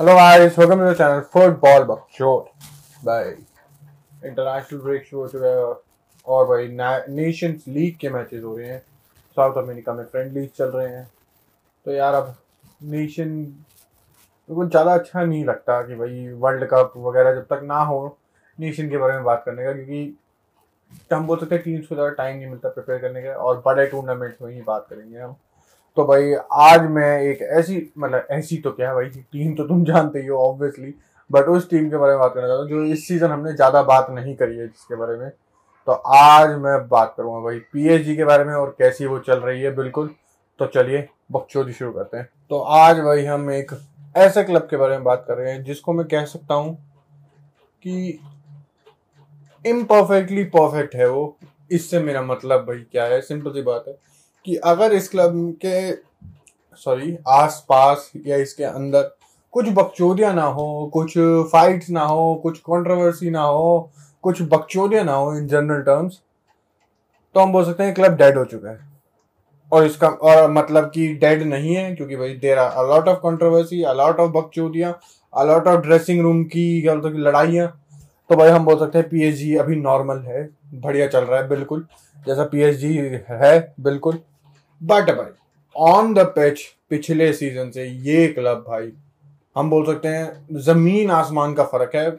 Hello guys, welcome to the channel Football Bakchor. भाई international break शुरू हो चुका है और भाई नेशंस लीग के मैचेस हो रहे हैं। साउथ अमेरिका में फ्रेंडलीज चल रहे हैं। तो यार अब नेशन कुछ ज़्यादा अच्छा नहीं लगता कि भाई वर्ल्ड कप वगैरह जब तक ना हो नेशन के बारे में बात करने का क्योंकि हम बोल सकते हैं टीम्स को ज़्यादा टाइम नहीं मिलता प्रिपेयर करने का और बड़े टूर्नामेंट्स में ही बात करेंगे हम। तो भाई, आज मैं एक ऐसी मतलब ऐसी तो क्या है भाई, टीम तो तुम जानते ही हो ऑब्वियसली बट उस टीम के बारे में बात करना चाहता हूँ, जो इस सीज़न हमने ज़्यादा बात नहीं करी है जिसके बारे में। तो आज मैं बात करूँगा भाई पीएचजी के बारे में और कैसी वो चल रही है, बिल्कुल। तो चलिए बकचोदी शुरू करते हैं। तो आज भाई हम एक ऐसे क्लब के बारे में बात कर रहे हैं, जिसको मैं कह सकता हूँ कि इम्परफेक्टली परफेक्ट है वो। इससे मेरा मतलब भाई क्या है? सिंपल सी बात है। कि अगर इस क्लब के सॉरी आस पास या इसके अंदर कुछ बकचोदियाँ ना हो, कुछ फाइट्स ना हो, कुछ कंट्रोवर्सी ना हो, कुछ बकचोदियाँ ना हो इन जनरल टर्म्स तो हम बोल सकते हैं क्लब डेड हो चुका है। और इसका, और मतलब कि डेड नहीं है, क्योंकि भाई there are a lot of controversy a lot of बकचोदियाँ a lot of dressing room की, क्या बोलते हैं, लड़ाइयाँ। तो भाई हम बोल सकते हैं पीएचजी अभी नॉर्मल है, बढ़िया चल रहा है, बिल्कुल। जैसा पीएचजी है, बिल्कुल। बट भाई ऑन द पिच पिछले सीज़न से ये क्लब भाई, हम बोल सकते हैं, ज़मीन आसमान का फ़र्क है,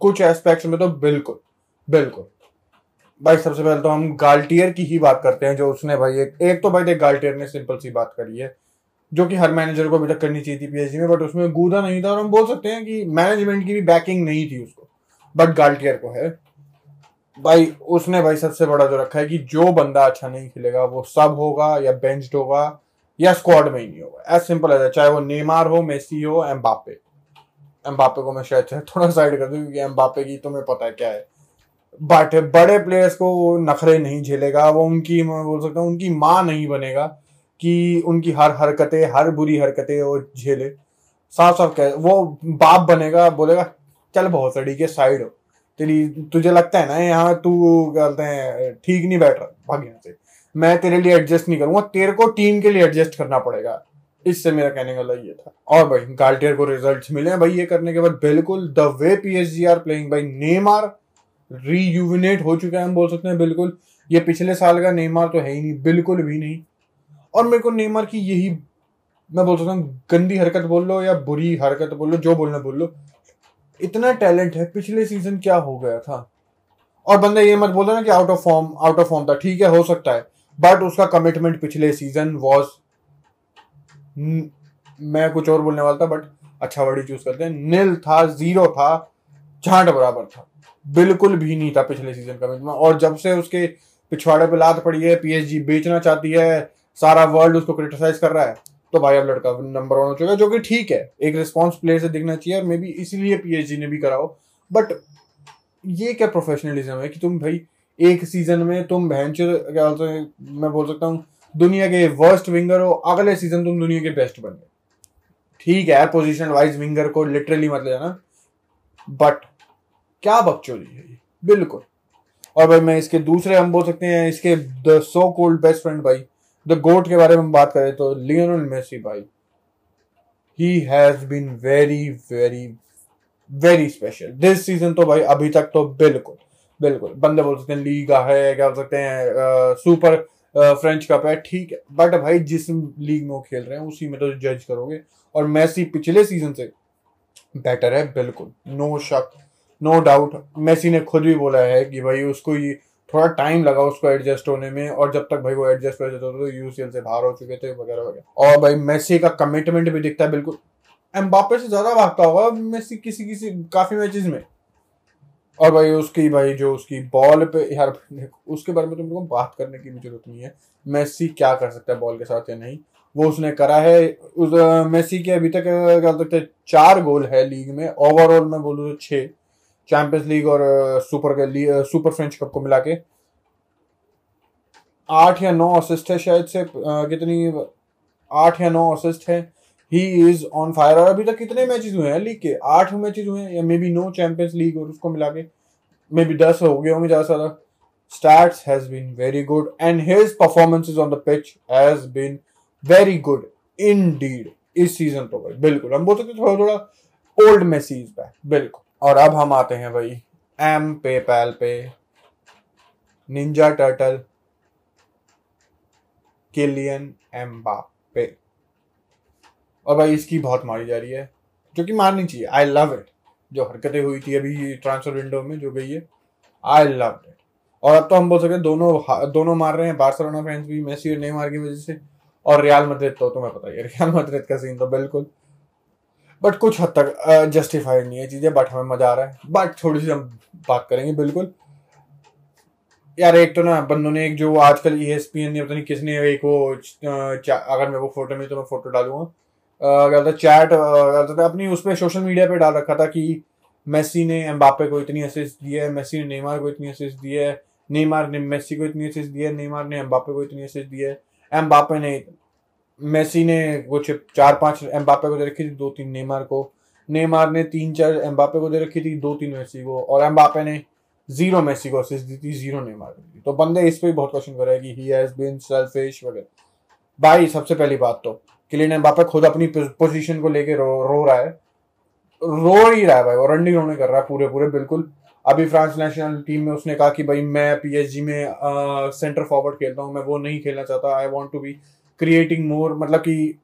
कुछ एस्पेक्ट्स में तो बिल्कुल बिल्कुल। भाई, सबसे पहले तो हम गाल्टियर की ही बात करते हैं, जो उसने भाई एक एक तो भाई देख गाल्टियर ने सिंपल सी बात करी है, जो कि हर मैनेजर को अभी तक करनी चाहिए थी पीएचडी में बट उसमें गूदा नहीं था, और हम बोल सकते हैं कि मैनेजमेंट की भी बैकिंग नहीं थी उसको बट गाल्टियर को है। भाई, उसने भाई सबसे बड़ा जो रखा है कि जो बंदा अच्छा नहीं खेलेगा, वो सब होगा या बेंच्ड होगा या स्क्वाड में ही नहीं होगा। एज सिंपल एज चाहे वो नेमार हो मेसी हो एम्बापे एम्बापे को मैं शायद थोड़ा साइड कर दूँ क्योंकि एम्बापे की तुम्हें पता है क्या है। बट बड़े प्लेयर्स को वो नखरे नहीं झेलेगा, वो उनकी, मैं बोल सकता हूँ, उनकी माँ नहीं बनेगा कि उनकी हर हरकतें, हर बुरी हरकतें वो झेले। साफ़ साफ़ कह, वो बाप बनेगा, बोलेगा, चल बहुत सड़ी के साइड हो। तेरी, तुझे लगता है ना, यहाँ तू कहते हैं, ठीक नहीं बैठ रहा, भाग यहाँ से। मैं तेरे लिए एडजस्ट नहीं करूँगा, तेरे को टीम के लिए एडजस्ट करना पड़ेगा। इससे मेरा कहने का ये था। और भाई गाल्टियर को रिजल्ट्स मिले भाई, ये करने के बाद बिल्कुल the way P S G are playing भाई नेमार रीयूविनेट हो चुका है, हम बोल सकते हैं, बिल्कुल। ये पिछले साल का नेमार तो है ही नहीं, बिल्कुल भी नहीं। और मेरे को नेमार की यही, मैं बोल सकता हूँ, गंदी हरकत बोल लो या बुरी हरकत बोल लो, जो बोलना बोल लो इतना टैलेंट है, पिछले सीज़न क्या हो गया था? और बंदा ये मत बोलना कि out of form out of form था, ठीक है, हो सकता है बट उसका कमिटमेंट पिछले सीज़न वॉज़ मैं कुछ और बोलने वाला था बट अच्छा वर्ड चूज़ करते हैं नील था ज़ीरो था, झांट बराबर था, बिल्कुल भी नहीं था पिछले सीज़न कमिटमेंट और जब से उसके पिछवाड़े पे लात पड़ी है पीएचजी बेचना चाहती है, सारा वर्ल्ड उसको क्रिटिसाइज कर रहा है तो भाई अब लड़का नंबर वन हो चुका जो कि ठीक है, एक रिस्पॉन्स प्लेयर से दिखना चाहिए और मे बी इसीलिए पीएचडी ने भी कराओ बट ये क्या प्रोफेशनलिज्म है कि तुम भाई एक सीज़न में तुम बहन क्या बोलते मैं बोल सकता हूँ, दुनिया के वर्स्ट विंगर हो, अगले सीज़न तुम दुनिया के बेस्ट बन गए। ठीक है पोजिशन वाइज विंगर को लिटरली मत ले जाना। बट क्या बकचोदी है बिल्कुल। और भाई मैं इसके दूसरे हम बोल सकते हैं, इसके the so called best friend भाई द गोट के बारे में बात करें तो लियोनल मेसी भाई he has been very very very special this season तो भाई अभी तक तो बिल्कुल बिल्कुल। बंदे बोल सकते हैं लीगा है, क्या बोल सकते हैं सुपर फ्रेंच कप है, ठीक है। बट भाई जिस लीग में वो खेल रहे हैं, उसी में तो जज करोगे। और मेसी पिछले सीज़न से बेटर है, बिल्कुल। नो शक नो डाउट मेसी ने खुद भी बोला है कि भाई उसको ये थोड़ा टाइम लगा उसको एडजस्ट होने में और जब तक भाई वो एडजस्ट हो जाता था तो यूसीएल से बाहर हो चुके थे वगैरह वगैरह। और भाई मेसी का कमिटमेंट भी दिखता है बिल्कुल। एम्बापे से ज़्यादा भागता होगा मेसी किसी किसी काफ़ी मैचेस में। और भाई उसकी भाई जो उसकी बॉल पे यार उसके बारे में तो मेरे को बात करने की भी ज़रूरत नहीं है। मेसी क्या कर सकता है बॉल के साथ या नहीं? वो उसने करा है, उस मेसी के अभी तक क्या चार गोल है लीग में ओवरऑल मैं बोलूँ तो छः चैंपियंस लीग और सुपर के सुपर फ्रेंच कप को मिला के। आठ या नौ असिस्ट है शायद से कितनी, आठ या नौ असिस्ट है। ही इज़ ऑन फायर और अभी तक कितने मैचेस हुए हैं लीग के? आठ मैचेस हुए हैं या may be no champions league और उसको मिला के। मे बी दस हो गए होंगे ज़्यादा से ज़्यादा। Stats has been very good and his performances on the pitch has been very good indeed इस सीज़न तो भाई, बिल्कुल। हम बोल सकते थोड़ा थोड़ा ओल्ड मेसी बैक बिल्कुल। और अब हम आते हैं भाई एम पे पैल पे निंजा टर्टल किलियन एम्बापे और भाई इसकी बहुत मारी जा रही है, जो कि मारनी चाहिए। आई लव इट जो हरकतें हुई थी अभी ट्रांसफ़र विंडो में, जो गई है आई लव इट और अब तो हम बोल सकते हैं दोनों दोनों मार रहे हैं। बार्सिलोना फैंस भी मेसी और नेमार की वजह से। और रियाल मद्रिद तो तुम्हें पता ही रियाल मद्रिद का सीन तो बिल्कुल बट कुछ हद तक जस्टिफाइड नहीं है चीज़ें बट हमें मज़ा आ रहा है। बट थोड़ी सी हम बात करेंगे, बिल्कुल। यार, एक तो ना, बंदों ने एक जो आजकल ई एस पी एन पता नहीं किसने एक वो अगर मैं वो फ़ोटो में तो मैं फ़ोटो डालूँगा। क्या था चैट क्या था अपनी उस पर सोशल मीडिया पे डाल रखा था कि मेसी ने एम्बापे को इतनी असिस्ट दी है मेसी ने नेमार को इतनी असिस्ट दी है नेमार ने मेसी को इतनी असिस्ट दी है नेमार ने एम्बापे को इतनी असिस्ट दी है। एम्बापे ने मेसी ने कुछ चार पाँच एम्बापे को दे रखी थी दो तीन नेमार को। नेमार ने तीन चार एम्बापे को दे रखी थी दो तीन मेसी को और एम्बापे ने ज़ीरो मेसी को असिस्ट दी थी ज़ीरो नेमार को तो बंदे इस पर भी बहुत क्वेश्चन कर रहे हैं कि ही हैज़ बीन सेल्फिश वगैरह। भाई सबसे पहली बात तो किलियन एम्बापे खुद अपनी पोजीशन को लेके रो, रो रहा है। रो ही रहा है भाई वो रंडी रोने कर रहा है पूरे पूरे बिल्कुल। अभी फ्रांस नेशनल टीम में उसने कहा कि भाई मैं पीएसजी में सेंटर फॉरवर्ड खेलता हूँ मैं वो नहीं खेलना चाहता I want to be creating more मतलब कि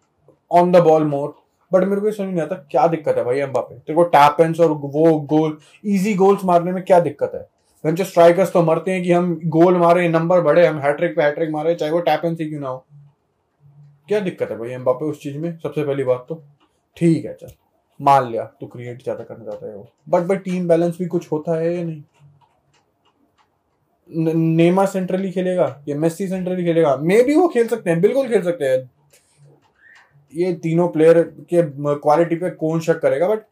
on the ball more but मेरे को समझ नहीं आता क्या दिक्कत है भाई एम्बापे तेरे को टैपेंस और वो गोल इजी गोल्स मारने में क्या दिक्कत है? जो स्ट्राइकर्स तो मरते हैं कि हम गोल मारे नंबर बढ़े, हम हैट्रिक पे हैट्रिक मारे, चाहे वो टैपेंस ही क्यों ना हो। क्या दिक्कत है भाई एम्बापे उस चीज़ में? सबसे पहली बात तो ठीक है, चल। मान लिया, तू क्रिएट ज़्यादा करना चाहता है वो। बट भाई टीम बैलेंस भी कुछ होता है या नहीं? नेमा सेंट्रली खेलेगा या मेस्सी सेंट्रली खेलेगा। मे भी वो खेल सकते हैं, बिल्कुल खेल सकते हैं। ये तीनों प्लेयर के क्वालिटी पे कौन शक करेगा बट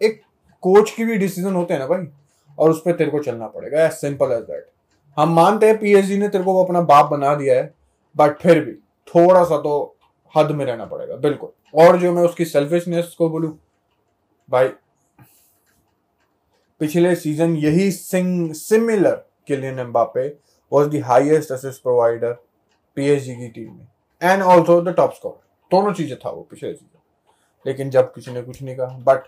एक कोच की भी डिसीज़न होते हैं ना भाई, और उस पर तेरे को चलना पड़ेगा एज सिंपल एज दैट हम मानते हैं पीएचडी ने तेरे को अपना बाप बना दिया है बट फिर भी थोड़ा सा तो हद में रहना पड़ेगा, बिल्कुल। और जो मैं उसकी सेल्फिशनेस को बोलूँ, भाई, पिछले सीज़न यही thing similar Kylian Mbappe was the highest assist provider PSG की टीम में and also the top score दोनों चीज़ें था वो पिछले सीज़न लेकिन जब किसी ने कुछ नहीं कहा बट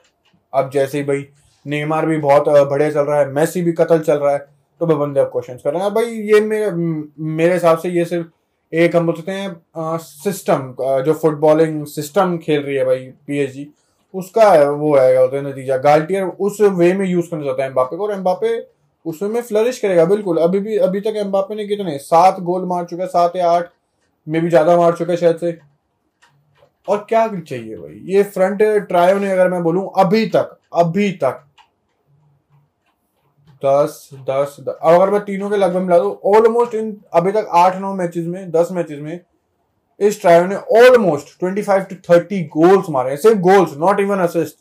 अब जैसे ही भाई नेमार भी बहुत बढ़िया चल रहा है मैसी भी कतल चल रहा है तो भाई बंदे अब क्वेश्चन कर रहे हैं। भाई ये मेरे मेरे हिसाब से ये सिर्फ़ एक हम बोल सकते हैं सिस्टम जो फुटबॉलिंग सिस्टम खेल रही है भाई पीएसजी उसका वो है, क्या है नतीजा। गाल्टियर उस वे में यूज़ करना चाहता है एम्बापे को, और एम्बापे उसमें फ्लरिश करेगा बिल्कुल। अभी भी अभी तक एम्बापे ने कितने? सात गोल मार चुका है सात या आठ। में भी ज़्यादा मार चुका है शायद से। और क्या चाहिए भाई? ये फ्रंट ट्रायो ने अगर मैं बोलूँ अभी तक अभी तक। दस दस, दस अगर मैं तीनों के लगभग मिला दू ऑलमोस्ट इन अभी तक आठ नौ मैचेस में दस मैचेस में इस ट्रायो ने almost twenty five to thirty goals मारे सिर्फ़ goals not even assist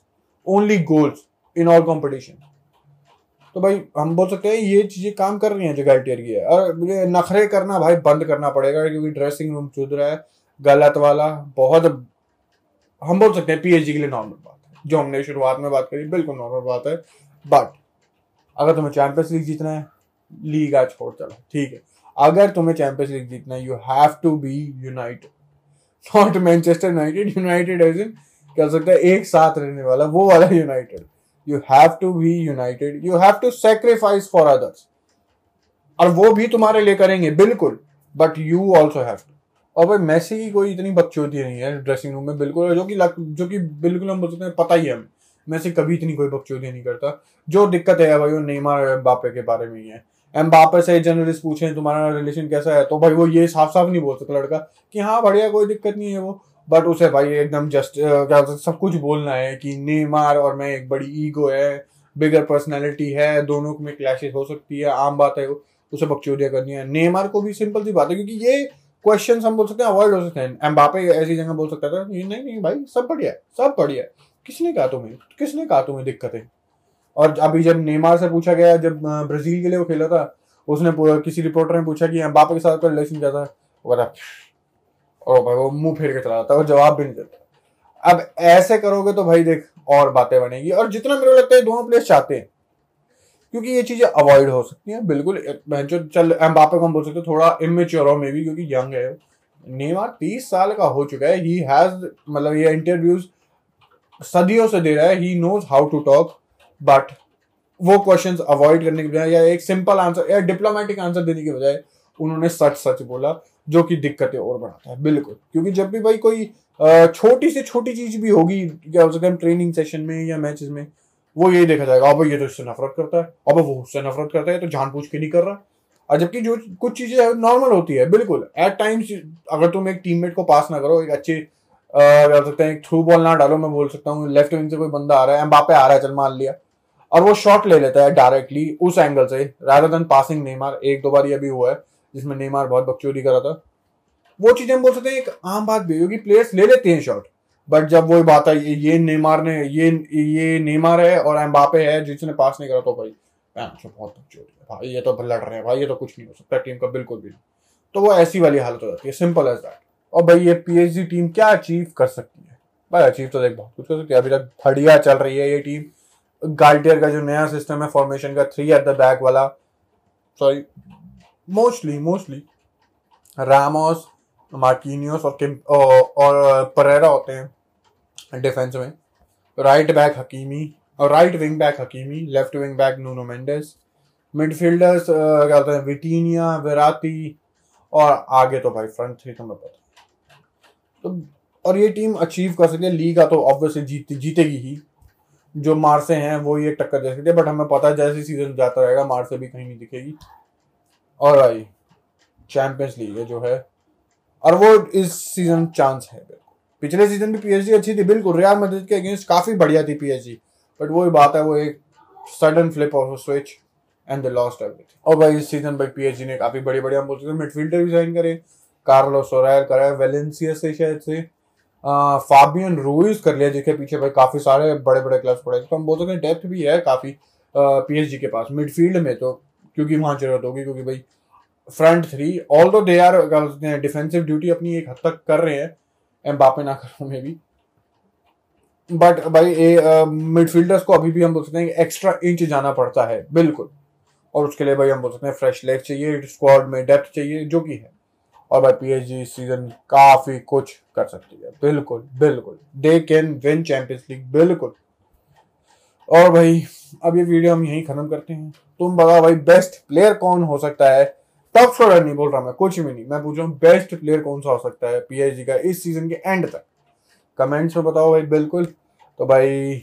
only goals in all competition तो भाई हम बोल सकते हैं ये चीज़ें काम कर रही हैं जो गाल्टियर की। है और नखरे करना भाई बंद करना पड़ेगा, क्योंकि ड्रेसिंग रूम चुद रहा है, गलत वाला, बहुत हम बोल सकते हैं पीएचडी के लिए नॉर्मल बात है। जो हमने शुरुआत में बात करी, बिल्कुल नॉर्मल बात है। बट अगर तुम्हें चैंपियंस लीग जीतना है, लीग आज छोड़, चलो, ठीक है। अगर तुम्हें चैंपियंस लीग जीतना है you have to be united not Manchester United united as in कह सकते हैं एक साथ रहने वाला, वो वाला united you have to be united you have to sacrifice for others और वो भी तुम्हारे लिए करेंगे, बिल्कुल। But you also have to और भाई मैसी की कोई इतनी बकचोदी नहीं है ड्रेसिंग रूम में, बिल्कुल। जो कि जो कि बिल्कुल हम बोल सकते हैं, पता ही है। हमें मैसी कभी इतनी कोई बकचोदी नहीं करता। जो दिक्कत है भाई, वो नेमार एम्बापे के बारे में ही है। एम्बापे से जर्नलिस्ट पूछे, तुम्हारा रिलेशन कैसा है? तो भाई, वो ये साफ़ साफ़ नहीं बोल सकता लड़का कि हाँ बढ़िया, कोई दिक्कत नहीं है वो। बट उसे भाई एकदम जस्ट क्या सब कुछ बोलना है कि नेमार और मैं एक बड़ी ईगो है बिगर पर्सनैलिटी है, दोनों में क्लैशेस हो सकती है, आम बात है, उसे बकचोदिया करनी है। नेमार को भी सिंपल सी बात है, क्योंकि ये क्वेश्चन हम बोल सकते हैं अवॉइड हो सकते हैं। एम्बापे ऐसी जगह बोल सकता था नहीं नहीं भाई, सब बढ़िया सब बढ़िया किसने कहा तुम्हें? किसने कहा तुम्हें दिक्कत? और अभी जब नेमार से पूछा गया, जब ब्राज़ील के लिए वो खेला था, उसने किसी रिपोर्टर ने पूछा कि एम्बापे के साथ रिलेशन क्या था? वो और भाई वो मुँह फेर के चला जाता है और जवाब भी नहीं देता। अब ऐसे करोगे तो भाई देख, और बातें बनेगी। और जितना मेरे को लगता है दोनों प्लेयर्स चाहते हैं। क्योंकि ये चीज़ें अवॉइड हो सकती हैं। बिल्कुल चल एम्बापे को हम बोल सकते हैं, थोड़ा इमेच्योर हो मे भी क्योंकि यंग है नेमार तीस साल का हो चुका है। ही हैज़ मतलब ये इंटरव्यूज़ सदियों से दे रहा है। He knows how to talk but वो क्वेश्चंस अवॉइड करने के बजाय या एक सिंपल आंसर या डिप्लोमेटिक आंसर देने के बजाय उन्होंने सच सच बोला। जो कि दिक्कतें और बढ़ाता है, बिल्कुल। क्योंकि जब भी भाई कोई छोटी से छोटी चीज़ भी होगी, क्या हो सकता है ट्रेनिंग सेशन में या मैचेस में, वो यही देखा जाएगा, अब ये तो इससे नफरत करता है, अब वो उससे नफरत करता है तो जान पूछ के नहीं कर रहा। और जबकि जो कुछ चीज़ें नॉर्मल होती है, बिल्कुल। एट टाइम्स अगर तुम एक टीममेट को पास ना करो, एक अच्छे क्या हो सकते हैं थ्रू बॉल ना डालो, मैं बोल सकता हूँ लेफ़्ट विंग से कोई बंदा आ रहा है एम्बापे आ रहा है, चल मान लिया। और वो शॉट ले लेता है डायरेक्टली उस एंगल से रादर देन पासिंग नेमार एक दो बार ये भी हुआ है जिसमें नेमार बहुत बकचोरी करा था। वो चीज़ें हम बोल सकते हैं, एक आम बात भी होगी प्लेयर्स ले लेते हैं शॉट बट जब वो बात आई, ये नेमार ने, ये ये नेमार है और एम्बापे है, जिसने पास नहीं करा तो भाई बहुत बकचोरी है भाई, ये तो लड़ रहे हैं, भाई, ये तो कुछ नहीं हो सकता टीम का बिल्कुल भी तो वो ऐसी वाली हालत हो जाती है सिंपल एज दैट और भाई, ये पीएचडी टीम क्या अचीव कर सकती है? भाई अचीव तो देख बहुत कुछ कर सकती है। अभी तक बढ़िया चल रही है ये टीम गाल्टियर का जो नया सिस्टम है फॉर्मेशन का थ्री एट द बैक वाला। Sorry mostly mostly Ramos Marquinhos और किम और परेरा होते हैं डिफेंस में। राइट बैक हकीमी और right wing back Hakimi left wing back Nuno Mendes midfielders क्या होते हैं विटीनिया विराती और आगे तो भाई फ्रंट थ्री तुम्हें पता तो और ये टीम अचीव कर सकती है लीग का तो ऑब्वियसली जीत, जीतेगी ही। जो मार्से हैं, वो ये टक्कर दे सकते हैं बट हमें पता है जैसे सीज़न जाता रहेगा, मार्से भी कहीं नहीं दिखेगी। और भाई चैंपियंस लीग है जो है। और वो इस सीज़न चांस है पिछले सीज़न भी पीएचडी अच्छी थी, बिल्कुल। रियाल मैड्रिड के अगेंस्ट काफ़ी बढ़िया थी पीएचडी बट वही बात है, वो एक sudden flip of switch and they lost everything और भाई इस सीज़न भाई पीएचडी ने काफ़ी बड़ी बड़ी हम बोल सकते हैं। मिडफील्डर भी साइन करे कार्लो सोरायल करा वेलेंसिया से शायद से। फाबियन रूइज कर लिया जिसके पीछे भाई, काफ़ी सारे बड़े बड़े क्लब्स पड़े। तो हम बोल सकते हैं डेप्थ भी है काफ़ी पीएचडी के पास। मिडफील्ड में तो क्योंकि वहाँ ज़रूरत होगी क्योंकि भाई फ्रंट थ्री ऑल दो दे आर डिफेंसिव ड्यूटी अपनी एक हद तक कर रहे हैं एम्बापे ना करो में भी। बट भाई मिडफील्डर्स uh, को अभी भी हम बोल सकते हैं एक्स्ट्रा इंच जाना पड़ता है बिल्कुल। और उसके लिए भाई हम बोल सकते हैं फ्रेश लेग चाहिए स्क्वाड में डेप्थ चाहिए जो कि है। और भाई पीएचडी इस सीज़न काफ़ी कुछ कर सकती है बिल्कुल बिल्कुल। They can win champions league बिल्कुल। और भाई, अब ये वीडियो हम यहीं खत्म करते हैं। तुम बताओ भाई बेस्ट प्लेयर कौन हो सकता है? टॉप स्कोरर नहीं बोल रहा, मैं कुछ भी नहीं। मैं पूछ रहा हूँ बेस्ट प्लेयर कौन सा हो सकता है पीएचडी का इस सीज़न के एंड तक? कमेंट्स में बताओ भाई, बिल्कुल। तो भाई,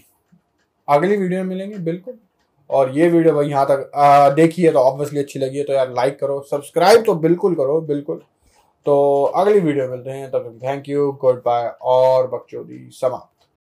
अगली वीडियो में मिलेंगे, बिल्कुल। और ये वीडियो भाई यहाँ तक देखिए तो ऑब्वियसली अच्छी लगी है तो यार लाइक करो सब्सक्राइब तो बिल्कुल करो, बिल्कुल। तो अगली वीडियो मिलते हैं, तब थैंक यू गुड बाय और बकचोदी समाप्त।